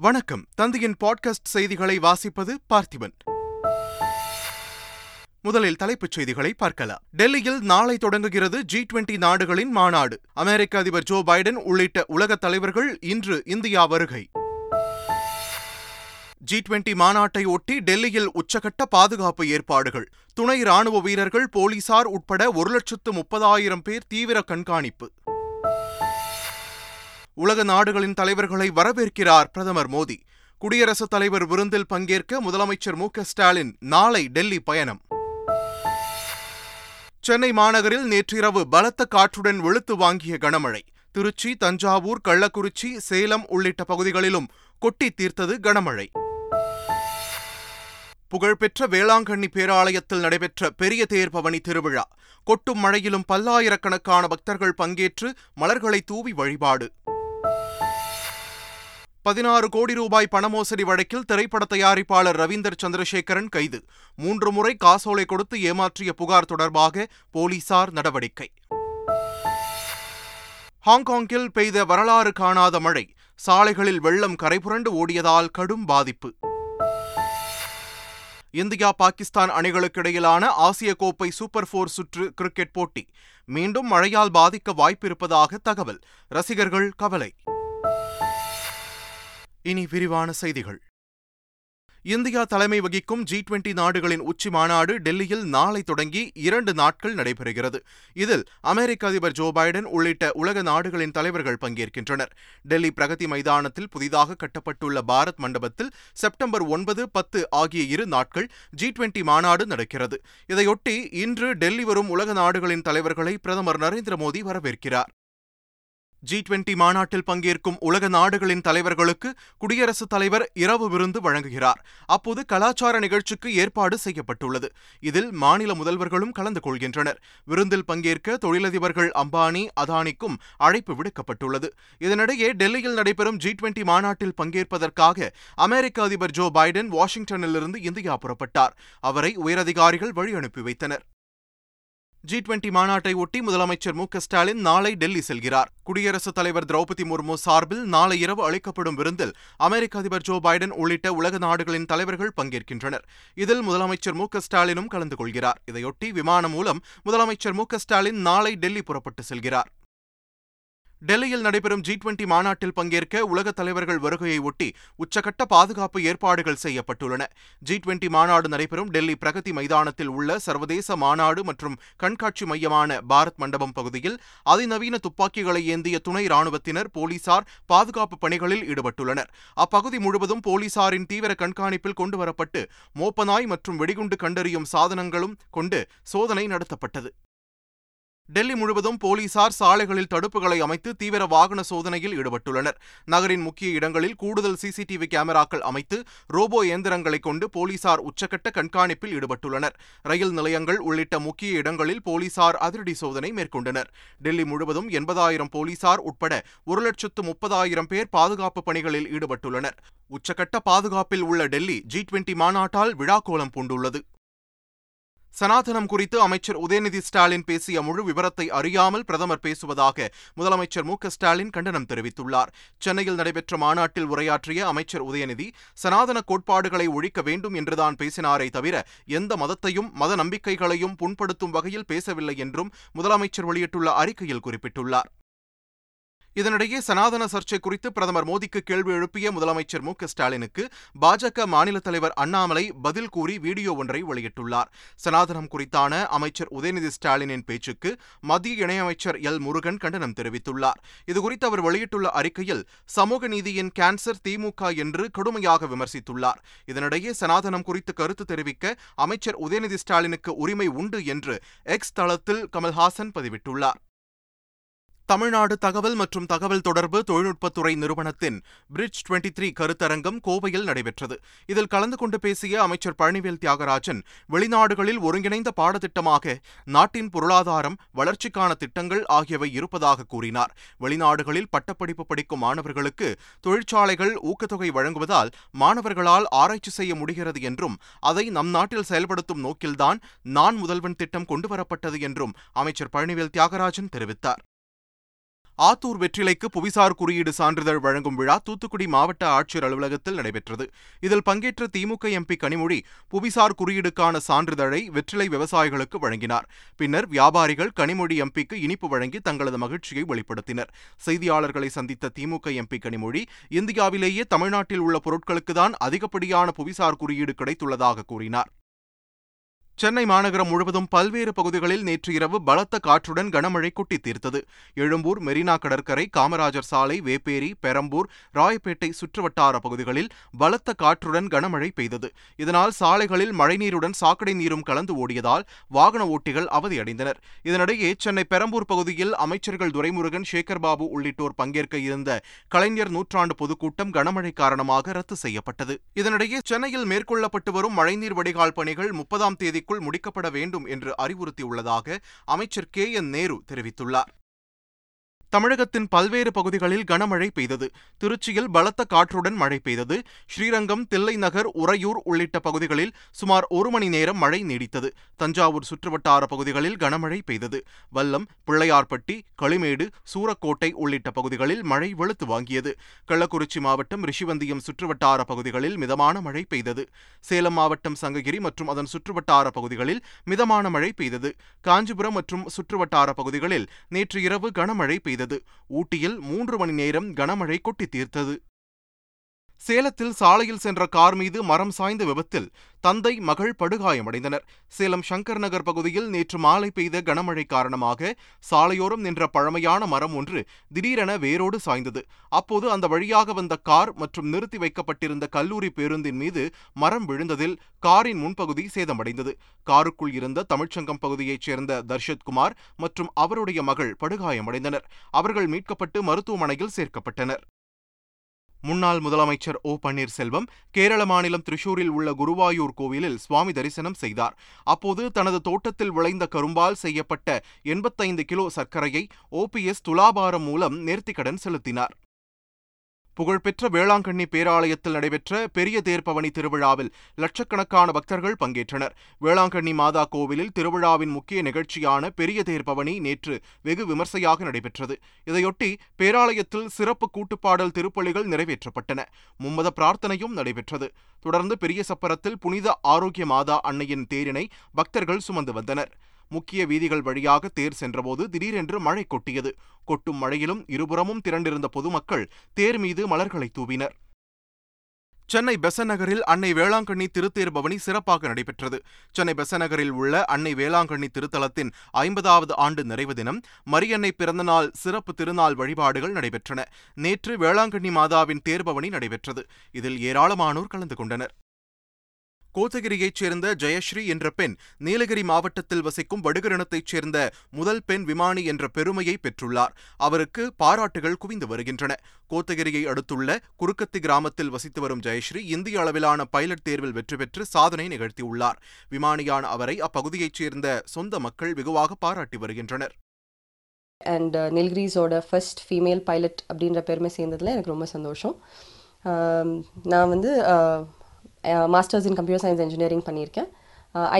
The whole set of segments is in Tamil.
வணக்கம். தந்தையின் பாட்காஸ்ட் செய்திகளை வாசிப்பது பார்த்திபன். முதலில் தலைப்புச் செய்திகளை பார்க்கலாம். டெல்லியில் நாளை தொடங்குகிறது ஜி டுவெண்டி நாடுகளின் மாநாடு. அமெரிக்க அதிபர் ஜோ பைடன் உள்ளிட்ட உலக தலைவர்கள் இன்று இந்தியா வருகை. ஜி டுவெண்டி மாநாட்டை ஒட்டி டெல்லியில் உச்சகட்ட பாதுகாப்பு ஏற்பாடுகள். துணை ராணுவ வீரர்கள் போலீசார் உட்பட ஒரு லட்சத்து முப்பதாயிரம் பேர் தீவிர கண்காணிப்பு. உலக நாடுகளின் தலைவர்களை வரவேற்கிறார் பிரதமர் மோடி. குடியரசுத் தலைவர் விருந்தில் பங்கேற்க முதலமைச்சர் மு ஸ்டாலின் நாளை டெல்லி பயணம். சென்னை மாநகரில் நேற்றிரவு பலத்த காற்றுடன் வெளுத்து வாங்கிய கனமழை. திருச்சி தஞ்சாவூர் கள்ளக்குறிச்சி சேலம் உள்ளிட்ட பகுதிகளிலும் கொட்டி தீர்த்தது கனமழை. புகழ்பெற்ற வேளாங்கண்ணி பேராலயத்தில் நடைபெற்ற பெரிய தேர் பவனி திருவிழா. கொட்டும் மழையிலும் பல்லாயிரக்கணக்கான பக்தர்கள் பங்கேற்று மலர்களை தூவி வழிபாடு. பதினாறு கோடி ரூபாய் பணமோசடி வழக்கில் திரைப்பட தயாரிப்பாளர் ரவீந்தர் சந்திரசேகரன் கைது. மூன்று முறை காசோலை கொடுத்து ஏமாற்றிய புகார் தொடர்பாக போலீசார் நடவடிக்கை. ஹாங்காங்கில் பெய்த வரலாறு காணாத மழை. சாலைகளில் வெள்ளம் கரைபுரண்டு ஓடியதால் கடும் பாதிப்பு. இந்தியா பாகிஸ்தான் அணிகளுக்கிடையிலான ஆசிய கோப்பை சூப்பர் போர் சுற்று கிரிக்கெட் போட்டி. மீண்டும் மழையால் பாதிக்க வாய்ப்பிருப்பதாக தகவல். ரசிகர்கள் கவலை. இனி விரிவான செய்திகள். இந்தியா தலைமை வகிக்கும் ஜி டுவெண்டி நாடுகளின் உச்சி மாநாடு டெல்லியில் நாளை தொடங்கி இரண்டு நாட்கள் நடைபெறுகிறது. இதில் அமெரிக்க அதிபர் ஜோ பைடன் உள்ளிட்ட உலக நாடுகளின் தலைவர்கள் பங்கேற்கின்றனர். டெல்லி பிரகதி மைதானத்தில் புதிதாக கட்டப்பட்டுள்ள பாரத் மண்டபத்தில் செப்டம்பர் ஒன்பது பத்து ஆகிய இரு நாட்கள் ஜி டுவெண்டி மாநாடு நடக்கிறது. இதையொட்டி இன்று டெல்லி வரும் உலக நாடுகளின் தலைவர்களை பிரதமர் நரேந்திர மோடி வரவேற்கிறார். ஜி டுவெண்டி மாநாட்டில் பங்கேற்கும் உலக நாடுகளின் தலைவர்களுக்கு குடியரசுத் தலைவர் இரவு விருந்து வழங்குகிறார். அப்போது கலாச்சார நிகழ்ச்சிக்கு ஏற்பாடு செய்யப்பட்டுள்ளது. இதில் மாநில முதல்வர்களும் கலந்து கொள்கின்றனர். விருந்தில் பங்கேற்க தொழிலதிபர்கள் அம்பானி அதானிக்கும் அழைப்பு விடுக்கப்பட்டுள்ளது. இதனிடையே டெல்லியில் நடைபெறும் ஜி டுவெண்டி மாநாட்டில் பங்கேற்பதற்காக அமெரிக்க அதிபர் ஜோ பைடன் வாஷிங்டனிலிருந்து இந்தியா புறப்பட்டார். அவரை உயரதிகாரிகள் வழி அனுப்பி வைத்தனர். ஜி டுவெண்டி மாநாட்டை ஒட்டி முதலமைச்சர் மு ஸ்டாலின் நாளை டெல்லி செல்கிறார். குடியரசுத் தலைவர் திரௌபதி முர்மு சார்பில் நாளை இரவு அளிக்கப்படும் விருந்தில் அமெரிக்க அதிபர் ஜோ பைடன் உள்ளிட்ட உலக நாடுகளின் தலைவர்கள் பங்கேற்கின்றனர். இதில் முதலமைச்சர் மு ஸ்டாலினும் கலந்து கொள்கிறார். இதையொட்டி விமானம் மூலம் முதலமைச்சர் மு ஸ்டாலின் நாளை டெல்லி புறப்பட்டு செல்கிறார். டெல்லியில் நடைபெறும் ஜி டுவெண்டி மாநாட்டில் பங்கேற்க உலகத் தலைவர்கள் வருகையை ஒட்டி உச்சகட்ட பாதுகாப்பு ஏற்பாடுகள் செய்யப்பட்டுள்ளன. ஜி டுவெண்டி மாநாடு நடைபெறும் டெல்லி பிரகதி மைதானத்தில் உள்ள சர்வதேச மாநாடு மற்றும் கண்காட்சி மையமான பாரத் மண்டபம் பகுதியில் அதிநவீன துப்பாக்கிகளை ஏந்திய துணை ராணுவத்தினர் போலீசார் பாதுகாப்பு பணிகளில் ஈடுபட்டுள்ளனர். அப்பகுதி முழுவதும் போலீசாரின் தீவிர கண்காணிப்பில் கொண்டுவரப்பட்டு மோப்பநாய் மற்றும் வெடிகுண்டு கண்டறியும் சாதனங்களும் கொண்டு சோதனை நடத்தப்பட்டது. டெல்லி முழுவதும் போலீசார் சாலைகளில் தடுப்புகளை அமைத்து தீவிர வாகன சோதனையில் ஈடுபட்டுள்ளனர். நகரின் முக்கிய இடங்களில் கூடுதல் சிசிடிவி கேமராக்கள் அமைத்து ரோபோ இயந்திரங்களை கொண்டு போலீசார் உச்சக்கட்ட கண்காணிப்பில் ஈடுபட்டுள்ளனர். ரயில் நிலையங்கள் உள்ளிட்ட முக்கிய இடங்களில் போலீசார் அதிரடி சோதனை மேற்கொண்டனர். டெல்லி முழுவதும் எண்பதாயிரம் போலீசார் உட்பட ஒரு லட்சத்து முப்பதாயிரம் பேர் பாதுகாப்பு பணிகளில் ஈடுபட்டுள்ளனர். உச்சக்கட்ட பாதுகாப்பில் உள்ள டெல்லி ஜி டுவெண்டி மாநாட்டால் விழாக்கோலம் பூண்டுள்ளது. சனாதனம் குறித்து அமைச்சர் உதயநிதி ஸ்டாலின் பேசிய முழு விவரத்தை அறியாமல் பிரதமர் பேசுவதாக முதலமைச்சர் மு ஸ்டாலின் கண்டனம் தெரிவித்துள்ளார். சென்னையில் நடைபெற்ற மாநாட்டில் உரையாற்றிய அமைச்சர் உதயநிதி சனாதன கோட்பாடுகளை ஒழிக்க வேண்டும் என்றுதான் பேசினாரே தவிர எந்த மதத்தையும் மத நம்பிக்கைகளையும் புண்படுத்தும் வகையில் பேசவில்லை என்றும் முதலமைச்சர் வெளியிட்டுள்ள அறிக்கையில் குறிப்பிட்டுள்ளார். இதனிடையே சனாதன சர்ச்சை குறித்து பிரதமர் மோடிக்கு கேள்வி எழுப்பிய முதலமைச்சர் மு ஸ்டாலினுக்கு பாஜக மாநில தலைவர் அண்ணாமலை பதில் கூறி வீடியோ ஒன்றை வெளியிட்டுள்ளார். சனாதனம் குறித்தான அமைச்சர் உதயநிதி ஸ்டாலினின் பேச்சுக்கு மத்திய இணையமைச்சர் எல் முருகன் கண்டனம் தெரிவித்துள்ளார். இதுகுறித்து அவர் வெளியிட்டுள்ள அறிக்கையில் சமூக நீதியின் கேன்சர் திமுக என்று கடுமையாக விமர்சித்துள்ளார். இதனிடையே சனாதனம் குறித்து கருத்து தெரிவிக்க அமைச்சர் உதயநிதி ஸ்டாலினுக்கு உரிமை உண்டு என்று எக்ஸ் தளத்தில் கமல்ஹாசன் பதிவிட்டுள்ளார். தமிழ்நாடு தகவல் மற்றும் தகவல் தொடர்பு தொழில்நுட்பத்துறை நிறுவனத்தின் பிரிட்ஜ் டுவெண்டி த்ரீ கருத்தரங்கம் கோவையில் நடைபெற்றது. இதில் கலந்து கொண்டு பேசிய அமைச்சர் பழனிவேல் தியாகராஜன் வெளிநாடுகளில் ஒருங்கிணைந்த பாடத்திட்டமாக நாட்டின் பொருளாதாரம் வளர்ச்சிக்கான திட்டங்கள் ஆகியவை இருப்பதாக கூறினார். வெளிநாடுகளில் பட்டப்படிப்பு படிக்கும் மாணவர்களுக்கு தொழிற்சாலைகள் ஊக்கத்தொகை வழங்குவதால் மாணவர்களால் ஆராய்ச்சி செய்ய முடிகிறது என்றும் அதை நம் நாட்டில் செயல்படுத்தும் நோக்கில்தான் நான் முதல்வன் திட்டம் கொண்டுவரப்பட்டது என்றும் அமைச்சர் பழனிவேல் தியாகராஜன் தெரிவித்தார். ஆத்தூர் வெற்றிலைக்கு புவிசார் குறியீடு சான்றிதழ் வழங்கும் விழா தூத்துக்குடி மாவட்ட ஆட்சியர் அலுவலகத்தில் நடைபெற்றது. இதில் பங்கேற்ற திமுக எம்பி கனிமொழி புவிசார் குறியீடுக்கான சான்றிதழை வெற்றிலை விவசாயிகளுக்கு வழங்கினார். பின்னர் வியாபாரிகள் கனிமொழி எம்பிக்கு இனிப்பு வழங்கி தங்களது மகிழ்ச்சியை வெளிப்படுத்தினர். செய்தியாளர்களை சந்தித்த திமுக எம்பி கனிமொழி இந்தியாவிலேயே தமிழ்நாட்டில் உள்ள பொருட்களுக்குதான் அதிகப்படியான புவிசார் குறியீடு கிடைத்துள்ளதாக கூறினார். சென்னை மாநகரம் முழுவதும் பல்வேறு பகுதிகளில் நேற்று இரவு பலத்த காற்றுடன் கனமழை கொட்டி தீர்த்தது. எழும்பூர் மெரினா கடற்கரை காமராஜர் சாலை வேப்பேரி பெரம்பூர் ராயப்பேட்டை சுற்றுவட்டார பகுதிகளில் பலத்த காற்றுடன் கனமழை பெய்தது. இதனால் சாலைகளில் மழைநீருடன் சாக்கடை நீரும் கலந்து ஓடியதால் வாகன ஓட்டிகள் அவதியடைந்தனர். இதனிடையே சென்னை பெரம்பூர் பகுதியில் அமைச்சர்கள் துரைமுருகன் சேகர்பாபு உள்ளிட்டோர் பங்கேற்க இருந்த கலைஞர் நூற்றாண்டு பொதுக்கூட்டம் கனமழை காரணமாக ரத்து செய்யப்பட்டது. இதனிடையே சென்னையில் மேற்கொள்ளப்பட்டு வரும் மழைநீர் வடிகால் பணிகள் முப்பதாம் தேதி தேதிக்குள் முடிக்கப்பட வேண்டும் என்று அறிவுறுத்தியுள்ளதாக அமைச்சர் கே என் நேரு தெரிவித்துள்ளார். தமிழகத்தின் பல்வேறு பகுதிகளில் கனமழை பெய்தது. திருச்சியில் பலத்த காற்றுடன் மழை பெய்தது. ஸ்ரீரங்கம் தில்லை நகர் உறையூர் உள்ளிட்ட பகுதிகளில் சுமார் ஒரு மணி நேரம் மழை நீடித்தது. தஞ்சாவூர் சுற்றுவட்டார பகுதிகளில் கனமழை பெய்தது. வல்லம் பிள்ளையார்பட்டி களிமேடு சூரக்கோட்டை உள்ளிட்ட பகுதிகளில் மழை வெளுத்து வாங்கியது. கள்ளக்குறிச்சி மாவட்டம் ரிஷிவந்தியம் சுற்றுவட்டார பகுதிகளில் மிதமான மழை பெய்தது. சேலம் மாவட்டம் சங்ககிரி மற்றும் அதன் சுற்றுவட்டார பகுதிகளில் மிதமான மழை பெய்தது. காஞ்சிபுரம் மற்றும் சுற்றுவட்டார பகுதிகளில் நேற்று இரவு கனமழை பெய்தது. பெய்தது ஊட்டியில் மூன்று மணி நேரம் கனமழை கொட்டி தீர்த்தது. சேலத்தில் சாலையில் சென்ற கார் மீது மரம் சாய்ந்த விபத்தில் தந்தை மகள் படுகாயமடைந்தனர். சேலம் சங்கர் நகர் பகுதியில் நேற்று மாலை பெய்த கனமழை காரணமாக சாலையோரம் நின்ற பழமையான மரம் ஒன்று திடீரென வேரோடு சாய்ந்தது. அப்போது அந்த வழியாக வந்த கார் மற்றும் நிறுத்தி வைக்கப்பட்டிருந்த கல்லூரி பேருந்தின் மீது மரம் விழுந்ததில் காரின் முன்பகுதி சேதமடைந்தது. காருக்குள் இருந்த தமிழ்ச்சங்கம் பகுதியைச் சேர்ந்த தர்ஷத்குமார் மற்றும் அவருடைய மகள் படுகாயமடைந்தனர். அவர்கள் மீட்கப்பட்டு மருத்துவமனையில் சேர்க்கப்பட்டனர். முன்னாள் முதலமைச்சர் ஓ பன்னீர்செல்வம் கேரள மாநிலம் திரிஷூரில் உள்ள குருவாயூர் கோவிலில் சுவாமி தரிசனம் செய்தார். அப்போது தனது தோட்டத்தில் விளைந்த கரும்பால் செய்யப்பட்ட எண்பத்தைந்து கிலோ சர்க்கரையை ஓபிஎஸ் துலாபாரம் மூலம் நேர்த்திக்கடன் செலுத்தினார். புகழ்பெற்ற வேளாங்கண்ணி பேராலயத்தில் நடைபெற்ற பெரிய தேர்ப்பவனி திருவிழாவில் லட்சக்கணக்கான பக்தர்கள் பங்கேற்றனர். வேளாங்கண்ணி மாதா கோவிலில் திருவிழாவின் முக்கிய நிகழ்ச்சியான பெரிய தேர்ப்பவனி நேற்று வெகு விமர்சையாக நடைபெற்றது. இதையொட்டி பேராலயத்தில் சிறப்பு கூட்டுப்பாடல் திருப்பலிகள் நிறைவேற்றப்பட்டன. மும்மத பிரார்த்தனையும் நடைபெற்றது. தொடர்ந்து பெரிய சப்பரத்தில் புனித ஆரோக்கிய மாதா அன்னையின் தேரினை பக்தர்கள் சுமந்து வந்தனர். முக்கிய வீதிகள் வழியாக தேர் சென்றபோது திடீரென்று மழை கொட்டியது. கொட்டும் மழையிலும் இருபுறமும் திரண்டிருந்த பொதுமக்கள் தேர் மீது மலர்களை தூவினர். சென்னை பெசநகரில் அன்னை வேளாங்கண்ணி திருத்தேர் பவனி சிறப்பாக நடைபெற்றது. சென்னை பெசநகரில் உள்ள அன்னை வேளாங்கண்ணி திருத்தலத்தின் ஐம்பதாவது ஆண்டு நிறைவு தினம் மரியன்னை பிறந்தநாள் சிறப்பு திருநாள் வழிபாடுகள் நடைபெற்றன. நேற்று வேளாங்கண்ணி மாதாவின் தேர்பவனி நடைபெற்றது. இதில் ஏராளமானோர் கலந்து கொண்டனர். கோத்தகிரியைச் சேர்ந்த ஜெயஸ்ரீ என்ற பெண் நீலகிரி மாவட்டத்தில் வசிக்கும் வடுகரினத்தைச் சேர்ந்த முதல் பெண் விமானி என்ற பெருமையை பெற்றுள்ளார். அவருக்கு பாராட்டுகள் குவிந்து வருகின்றன. கோத்தகிரியை அடுத்துள்ள குறுக்கத்தி கிராமத்தில் வசித்து வரும் ஜெயஸ்ரீ இந்திய அளவிலான பைலட் தேர்வில் வெற்றி பெற்று சாதனை நிகழ்த்தியுள்ளார். விமானியான அவரை அப்பகுதியைச் சேர்ந்த சொந்த மக்கள் வெகுவாக பாராட்டி வருகின்றனர். அண்ட் நில்கிரிஸோட ஃபர்ஸ்ட் ஃபீமேல் பைலட் அப்படின்ற பெருமை சேர்ந்ததில் எனக்கு ரொம்ப சந்தோஷம். நான் வந்து masters in computer science engineering பண்ணியிருக்கேன்.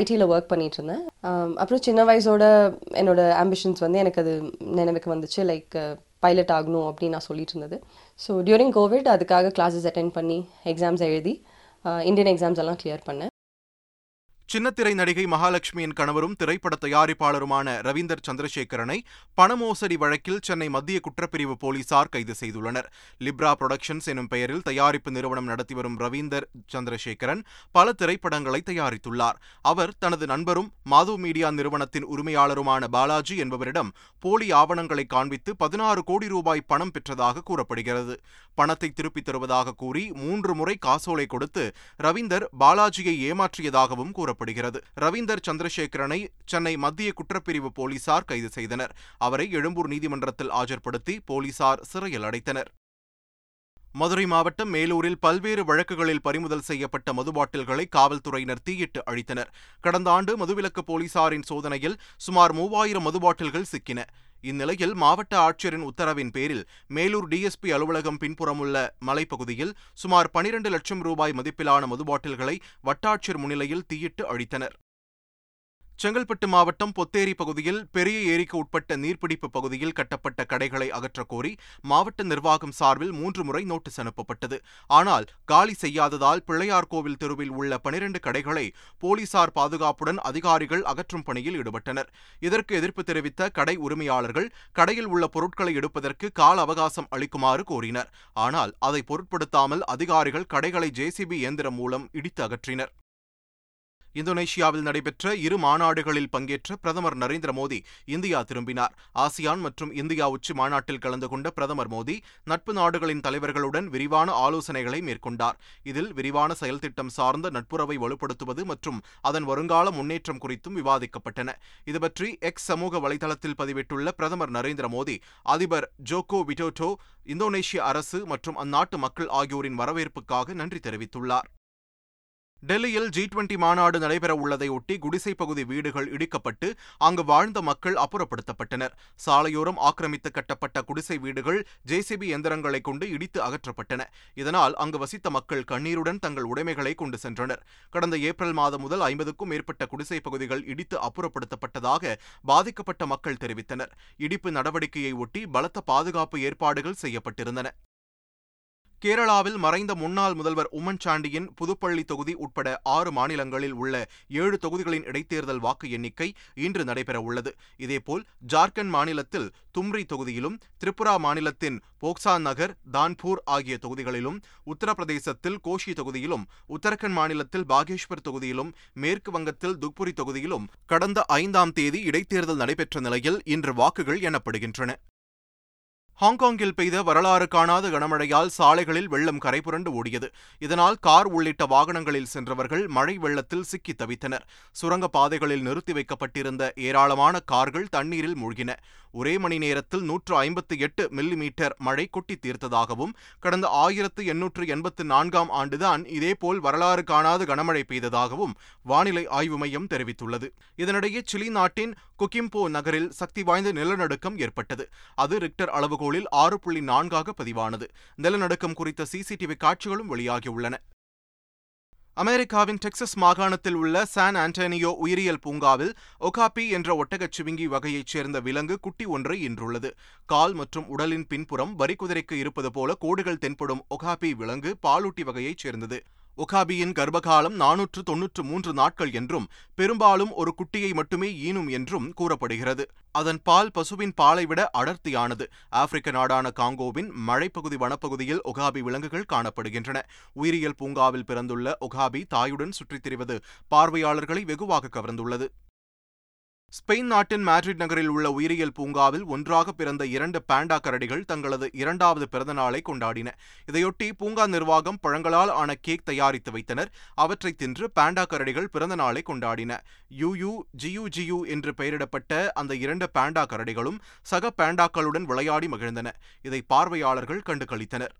ஐடியில் ஒர்க் பண்ணிட்டு இருந்தேன் அப்புறம் சின்ன வயசோட என்னோட ஆம்பிஷன்ஸ் வந்து எனக்கு அது நினைவுக்கு வந்துச்சு. லைக் பைலட் ஆகணும் அப்படின்னு நான் சொல்லிட்டு இருந்தது ஸோ டியூரிங் கோவிட் அதுக்காக கிளாஸஸ் அட்டென்ட் பண்ணி எக்ஸாம்ஸ் எழுதி இந்தியன் எக்ஸாம்ஸ் எல்லாம் கிளியர் பண்ணேன். சின்னத்திரை நடிகை மகாலட்சுமியின் கணவரும் திரைப்பட தயாரிப்பாளருமான ரவீந்தர் சந்திரசேகரனை பணமோசடி வழக்கில் சென்னை மத்திய குற்றப்பிரிவு போலீசார் கைது செய்துள்ளனர். லிப்ரா புரொடக்ஷன்ஸ் எனும் பெயரில் தயாரிப்பு நிறுவனம் நடத்தி வரும் ரவீந்தர் சந்திரசேகரன் பல திரைப்படங்களை தயாரித்துள்ளார். அவர் தனது நண்பரும் மாது மீடியா நிறுவனத்தின் உரிமையாளருமான பாலாஜி என்பவரிடம் போலி ஆவணங்களை காண்பித்து பதினாறு கோடி ரூபாய் பணம் பெற்றதாக கூறப்படுகிறது. பணத்தை திருப்பித் தருவதாக கூறி மூன்று முறை காசோலை கொடுத்து ரவீந்தர் பாலாஜியை ஏமாற்றியதாகவும் கூறப்படுகிறது. ரவீந்தர் சந்திரசேகரனை சென்னை மத்திய குற்றப்பிரிவு போலீசார் கைது செய்தனர். அவரை எழும்பூர் நீதிமன்றத்தில் ஆஜர்படுத்தி போலீசார் சிறையில் அடைத்தனர். மதுரை மாவட்டம் மேலூரில் பல்வேறு வழக்குகளில் பறிமுதல் செய்யப்பட்ட மது பாட்டில்களை காவல்துறையினர் தீயிட்டு அழித்தனர். கடந்த ஆண்டு மதுவிலக்கு போலீசாரின் சோதனையில் சுமார் மூவாயிரம் மது பாட்டில்கள் சிக்கின. இந்நிலையில் மாவட்ட ஆட்சியரின் உத்தரவின் பேரில் மேலூர் டிஎஸ்பி அலுவலகம் பின்புறமுள்ள மலைப்பகுதியில் சுமார் பனிரண்டு லட்சம் ரூபாய் மதிப்பிலான மதுபாட்டில்களை வட்டாட்சியர் முன்னிலையில் தீயிட்டு அழித்தனர். செங்கல்பட்டு மாவட்டம் பொத்தேரி பகுதியில் பெரிய ஏரிக்கு உட்பட்ட நீர்பிடிப்பு பகுதியில் கட்டப்பட்ட கடைகளை அகற்றக்கோரி மாவட்ட நிர்வாகம் சார்பில் மூன்று முறை நோட்டீஸ் அனுப்பப்பட்டது. ஆனால் காலி செய்யாததால் பிள்ளையார் கோவில் தெருவில் உள்ள பனிரண்டு கடைகளை போலீசார் பாதுகாப்புடன் அதிகாரிகள் அகற்றும் பணியில் ஈடுபட்டனர். இதற்கு எதிர்ப்பு தெரிவித்த கடை உரிமையாளர்கள் கடையில் உள்ள பொருட்களை எடுப்பதற்கு கால அவகாசம் அளிக்குமாறு கோரினர். ஆனால் அதை பொருட்படுத்தாமல் அதிகாரிகள் கடைகளை ஜேசிபி இயந்திரம் மூலம் இடித்து அகற்றினர். இந்தோனேஷியாவில் நடைபெற்ற இரு மாநாடுகளில் பங்கேற்ற பிரதமர் நரேந்திர மோடி இந்தியா திரும்பினார். ஆசியான் மற்றும் இந்தியா உச்சி மாநாட்டில் கலந்து கொண்ட பிரதமர் மோடி நட்பு நாடுகளின் தலைவர்களுடன் விரிவான ஆலோசனைகளை மேற்கொண்டார். இதில் விரிவான செயல்திட்டம் சார்ந்த நட்புறவை வலுப்படுத்துவது மற்றும் அதன் வருங்கால முன்னேற்றம் குறித்தும் விவாதிக்கப்பட்டன. இதுபற்றி எக்ஸ் சமூக வலைதளத்தில் பதிவிட்டுள்ள பிரதமர் நரேந்திர மோடி அதிபர் ஜோகோ விடோட்டோ இந்தோனேஷிய அரசு மற்றும் அந்நாட்டு மக்கள் ஆகியோரின் வரவேற்புக்காக நன்றி தெரிவித்துள்ளார். டெல்லியில் ஜி டுவெண்டி மாநாடு நடைபெற உள்ளதையொட்டி குடிசை பகுதி வீடுகள் இடிக்கப்பட்டு அங்கு வாழ்ந்த மக்கள் அப்புறப்படுத்தப்பட்டனர். சாலையோரம் ஆக்கிரமித்து கட்டப்பட்ட குடிசை வீடுகள் ஜேசிபி எந்திரங்களை கொண்டு இடித்து அகற்றப்பட்டன. இதனால் அங்கு வசித்த மக்கள் கண்ணீருடன் தங்கள் உடைமைகளை கொண்டு சென்றனர். கடந்த ஏப்ரல் மாதம் முதல் ஐம்பதுக்கும் மேற்பட்ட குடிசை பகுதிகள் இடித்து அப்புறப்படுத்தப்பட்டதாக பாதிக்கப்பட்ட மக்கள் தெரிவித்தனர். இடிப்பு நடவடிக்கையை ஒட்டி பலத்த பாதுகாப்பு ஏற்பாடுகள் செய்யப்பட்டிருந்தன. கேரளாவில் மறைந்த முன்னாள் முதல்வர் உம்மன் சாண்டியின் புதுப்பள்ளி தொகுதி உட்பட ஆறு மாநிலங்களில் உள்ள ஏழு தொகுதிகளின் இடைத்தேர்தல் வாக்கு எண்ணிக்கை இன்று நடைபெற உள்ளது இதேபோல் ஜார்க்கண்ட் மாநிலத்தில் தும்ரி தொகுதியிலும் திரிபுரா மாநிலத்தின் போக்சா நகர் தான்பூர் ஆகிய தொகுதிகளிலும் உத்தரப்பிரதேசத்தில் கோஷி தொகுதியிலும் உத்தரகண்ட் மாநிலத்தில் பாகேஷ்வர் தொகுதியிலும் மேற்கு வங்கத்தில் துக்புரி தொகுதியிலும் கடந்த ஐந்தாம் தேதி இடைத்தேர்தல் நடைபெற்ற நிலையில் இன்று வாக்குகள் எண்ணப்படுகின்றன. ஹாங்காங்கில் பெய்த வரலாறு காணாத கனமழையால் சாலைகளில் வெள்ளம் கரைபுரண்டு ஓடியது. இதனால் கார் உள்ளிட்ட வாகனங்களில் சென்றவர்கள் மழை வெள்ளத்தில் சிக்கி தவித்தனர். சுரங்க பாதைகளில் நிறுத்தி வைக்கப்பட்டிருந்த ஏராளமான கார்கள் தண்ணீரில் மூழ்கின. ஒரே மணி நேரத்தில் நூற்று ஐம்பத்தி எட்டு மில்லி மீட்டர் மழை கொட்டி தீர்த்ததாகவும் கடந்த ஆயிரத்து எண்ணூற்று எண்பத்து நான்காம் ஆண்டுதான் இதேபோல் வரலாறு காணாத கனமழை பெய்ததாகவும் வானிலை ஆய்வு மையம் தெரிவித்துள்ளது. இதனிடையே சிலி நாட்டின் குக்கிம்போ நகரில் சக்தி வாய்ந்த நிலநடுக்கம் ஏற்பட்டது. அது ரிக்டர் அளவுகோலில் ஆறு புள்ளி நான்காக பதிவானது. நிலநடுக்கம் குறித்த சிசிடிவி காட்சிகளும் வெளியாகியுள்ளன. அமெரிக்காவின் டெக்சஸ் மாகாணத்தில் உள்ள சான் ஆண்டனியோ உயிரியல் பூங்காவில் ஒகாபி என்ற ஒட்டகச் சிவிங்கி வகையைச் சேர்ந்த விலங்கு குட்டி ஒன்றை ஈன்றுள்ளது கால் மற்றும் உடலின் பின்புறம் வரிக்குதிரைக்கு இருப்பது போல கோடுகள் தென்படும் ஒகாபி விலங்கு பாலூட்டி வகையைச் சேர்ந்தது. ஒகாபியின் கர்ப்பகாலம் நானூற்று தொன்னூற்று மூன்று நாட்கள் என்றும் பெரும்பாலும் ஒரு குட்டியை மட்டுமே ஈனும் என்றும் கூறப்படுகிறது. அதன் பால் பசுவின் பாலை விட அடர்த்தியானது. ஆப்பிரிக்க நாடான காங்கோவின் மழைப்பகுதி வனப்பகுதியில் ஒகாபி விலங்குகள் காணப்படுகின்றன. உயிரியல் பூங்காவில் பிறந்துள்ள ஒகாபி தாயுடன் சுற்றித் திரிவது பார்வையாளர்களை வெகுவாக கவர்ந்துள்ளது. ஸ்பெயின் நாட்டின் மேட்ரிட் நகரில் உள்ள உயிரியல் பூங்காவில் ஒன்றாக பிறந்த இரண்டு பாண்டா கரடிகள் தங்களது இரண்டாவது பிறந்த நாளை கொண்டாடின. இதையொட்டி பூங்கா நிர்வாகம் பழங்களால் ஆன கேக் தயாரித்து வைத்தனர். அவற்றை தின்று பாண்டா கரடிகள் பிறந்த நாளை கொண்டாடின. யூயூ ஜியு ஜியு என்று பெயரிடப்பட்ட அந்த இரண்டு பாண்டா கரடிகளும் சக பாண்டாக்களுடன் விளையாடி மகிழ்ந்தன. இதை பார்வையாளர்கள் கண்டு களித்தனர்.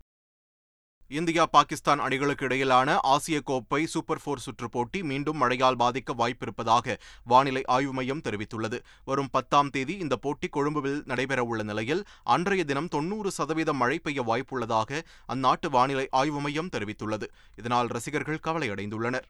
இந்தியா பாகிஸ்தான் அணிகளுக்கு இடையிலான ஆசிய கோப்பை சூப்பர் போர் சுற்று போட்டி மீண்டும் மழையால் பாதிக்க வாய்ப்பிருப்பதாக வானிலை ஆய்வு மையம் தெரிவித்துள்ளது. வரும் பத்தாம் தேதி இந்த போட்டி கொழும்புவில் நடைபெறவுள்ள நிலையில் அன்றைய தினம் தொன்னூறு சதவீதம் மழை பெய்ய வாய்ப்புள்ளதாக அந்நாட்டு வானிலை ஆய்வு மையம் தெரிவித்துள்ளது. இதனால் ரசிகர்கள் கவலையடைந்துள்ளனர்.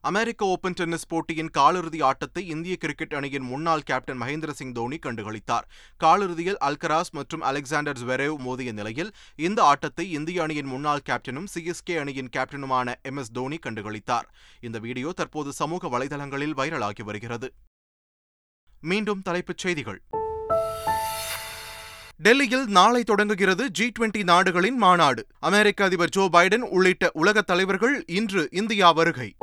அமெரிக்க ஓபன் டென்னிஸ் போட்டியின் காலிறுதி ஆட்டத்தை இந்திய கிரிக்கெட் அணியின் முன்னாள் கேப்டன் மகேந்திர சிங் தோனி கண்டுகளித்தார். காலிறுதியில் அல்கராஸ் மற்றும் அலெக்சாண்டர் ஜ்வெரேவ் மோதிய நிலையில் இந்த ஆட்டத்தை இந்திய அணியின் முன்னாள் கேப்டனும் சிஎஸ்கே அணியின் கேப்டனுமான எம் எஸ் தோனி கண்டுகளித்தார். இந்த வீடியோ தற்போது சமூக வலைதளங்களில் வைரலாகி வருகிறது. மீண்டும் தலைப்புச் செய்திகள். டெல்லியில் நாளை தொடங்குகிறது ஜி டுவெண்டி நாடுகளின் மாநாடு. அமெரிக்க அதிபர் ஜோ பைடன் உள்ளிட்ட உலக தலைவர்கள் இன்று இந்தியா வருகை.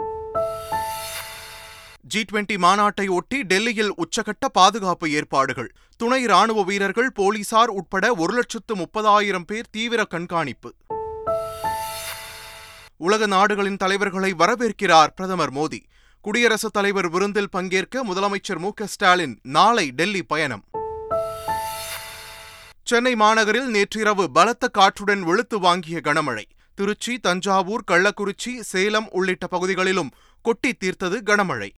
ஜி டுவெண்டி மாநாட்டை ஒட்டி டெல்லியில் உச்சகட்ட பாதுகாப்பு ஏற்பாடுகள். துணை ராணுவ வீரர்கள் போலீசார் உட்பட ஒரு லட்சத்து முப்பதாயிரம் பேர் தீவிர கண்காணிப்பு. உலக நாடுகளின் தலைவர்களை வரவேற்கிறார் பிரதமர் மோடி. குடியரசுத் தலைவர் விருந்தில் பங்கேற்க முதலமைச்சர் மு ஸ்டாலின் நாளை டெல்லி பயணம். சென்னை மாநகரில் நேற்றிரவு பலத்த காற்றுடன் வெளுத்து வாங்கிய கனமழை. திருச்சி தஞ்சாவூர் கள்ளக்குறிச்சி சேலம் உள்ளிட்ட பகுதிகளிலும் கொட்டி தீர்த்தது கனமழை.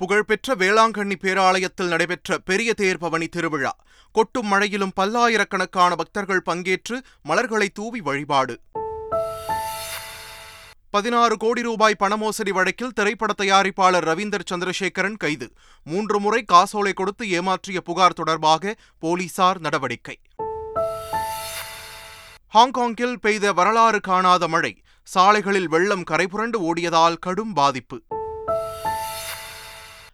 புகழ்பெற்ற வேளாங்கண்ணி பேராலயத்தில் நடைபெற்ற பெரிய தேர் பவனி திருவிழா. கொட்டும் மழையிலும் பல்லாயிரக்கணக்கான பக்தர்கள் பங்கேற்று மலர்களை தூவி வழிபாடு. பதினாறு கோடி ரூபாய் பணமோசடி வழக்கில் திரைப்பட தயாரிப்பாளர் ரவீந்தர் சந்திரசேகரன் கைது. மூன்று முறை காசோலை கொடுத்து ஏமாற்றிய புகார் தொடர்பாக போலீசார் நடவடிக்கை. ஹாங்காங்கில் பெய்த வரலாறு காணாத மழை. சாலைகளில் வெள்ளம் கரைபுரண்டு ஓடியதால் கடும் பாதிப்பு.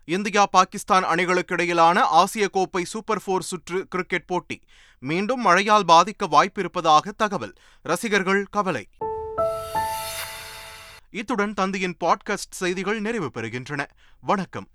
இந்தியா பாகிஸ்தான் அணிகளுக்கு இடையிலான ஆசிய கோப்பை சூப்பர் போர் சுற்று கிரிக்கெட் போட்டி. மீண்டும் மழையால் பாதிக்க வாய்ப்பிருப்பதாக தகவல். ரசிகர்கள் கவலை. இத்துடன் தந்தையின் பாட்காஸ்ட் செய்திகள் நிறைவு பெறுகின்றன. வணக்கம்.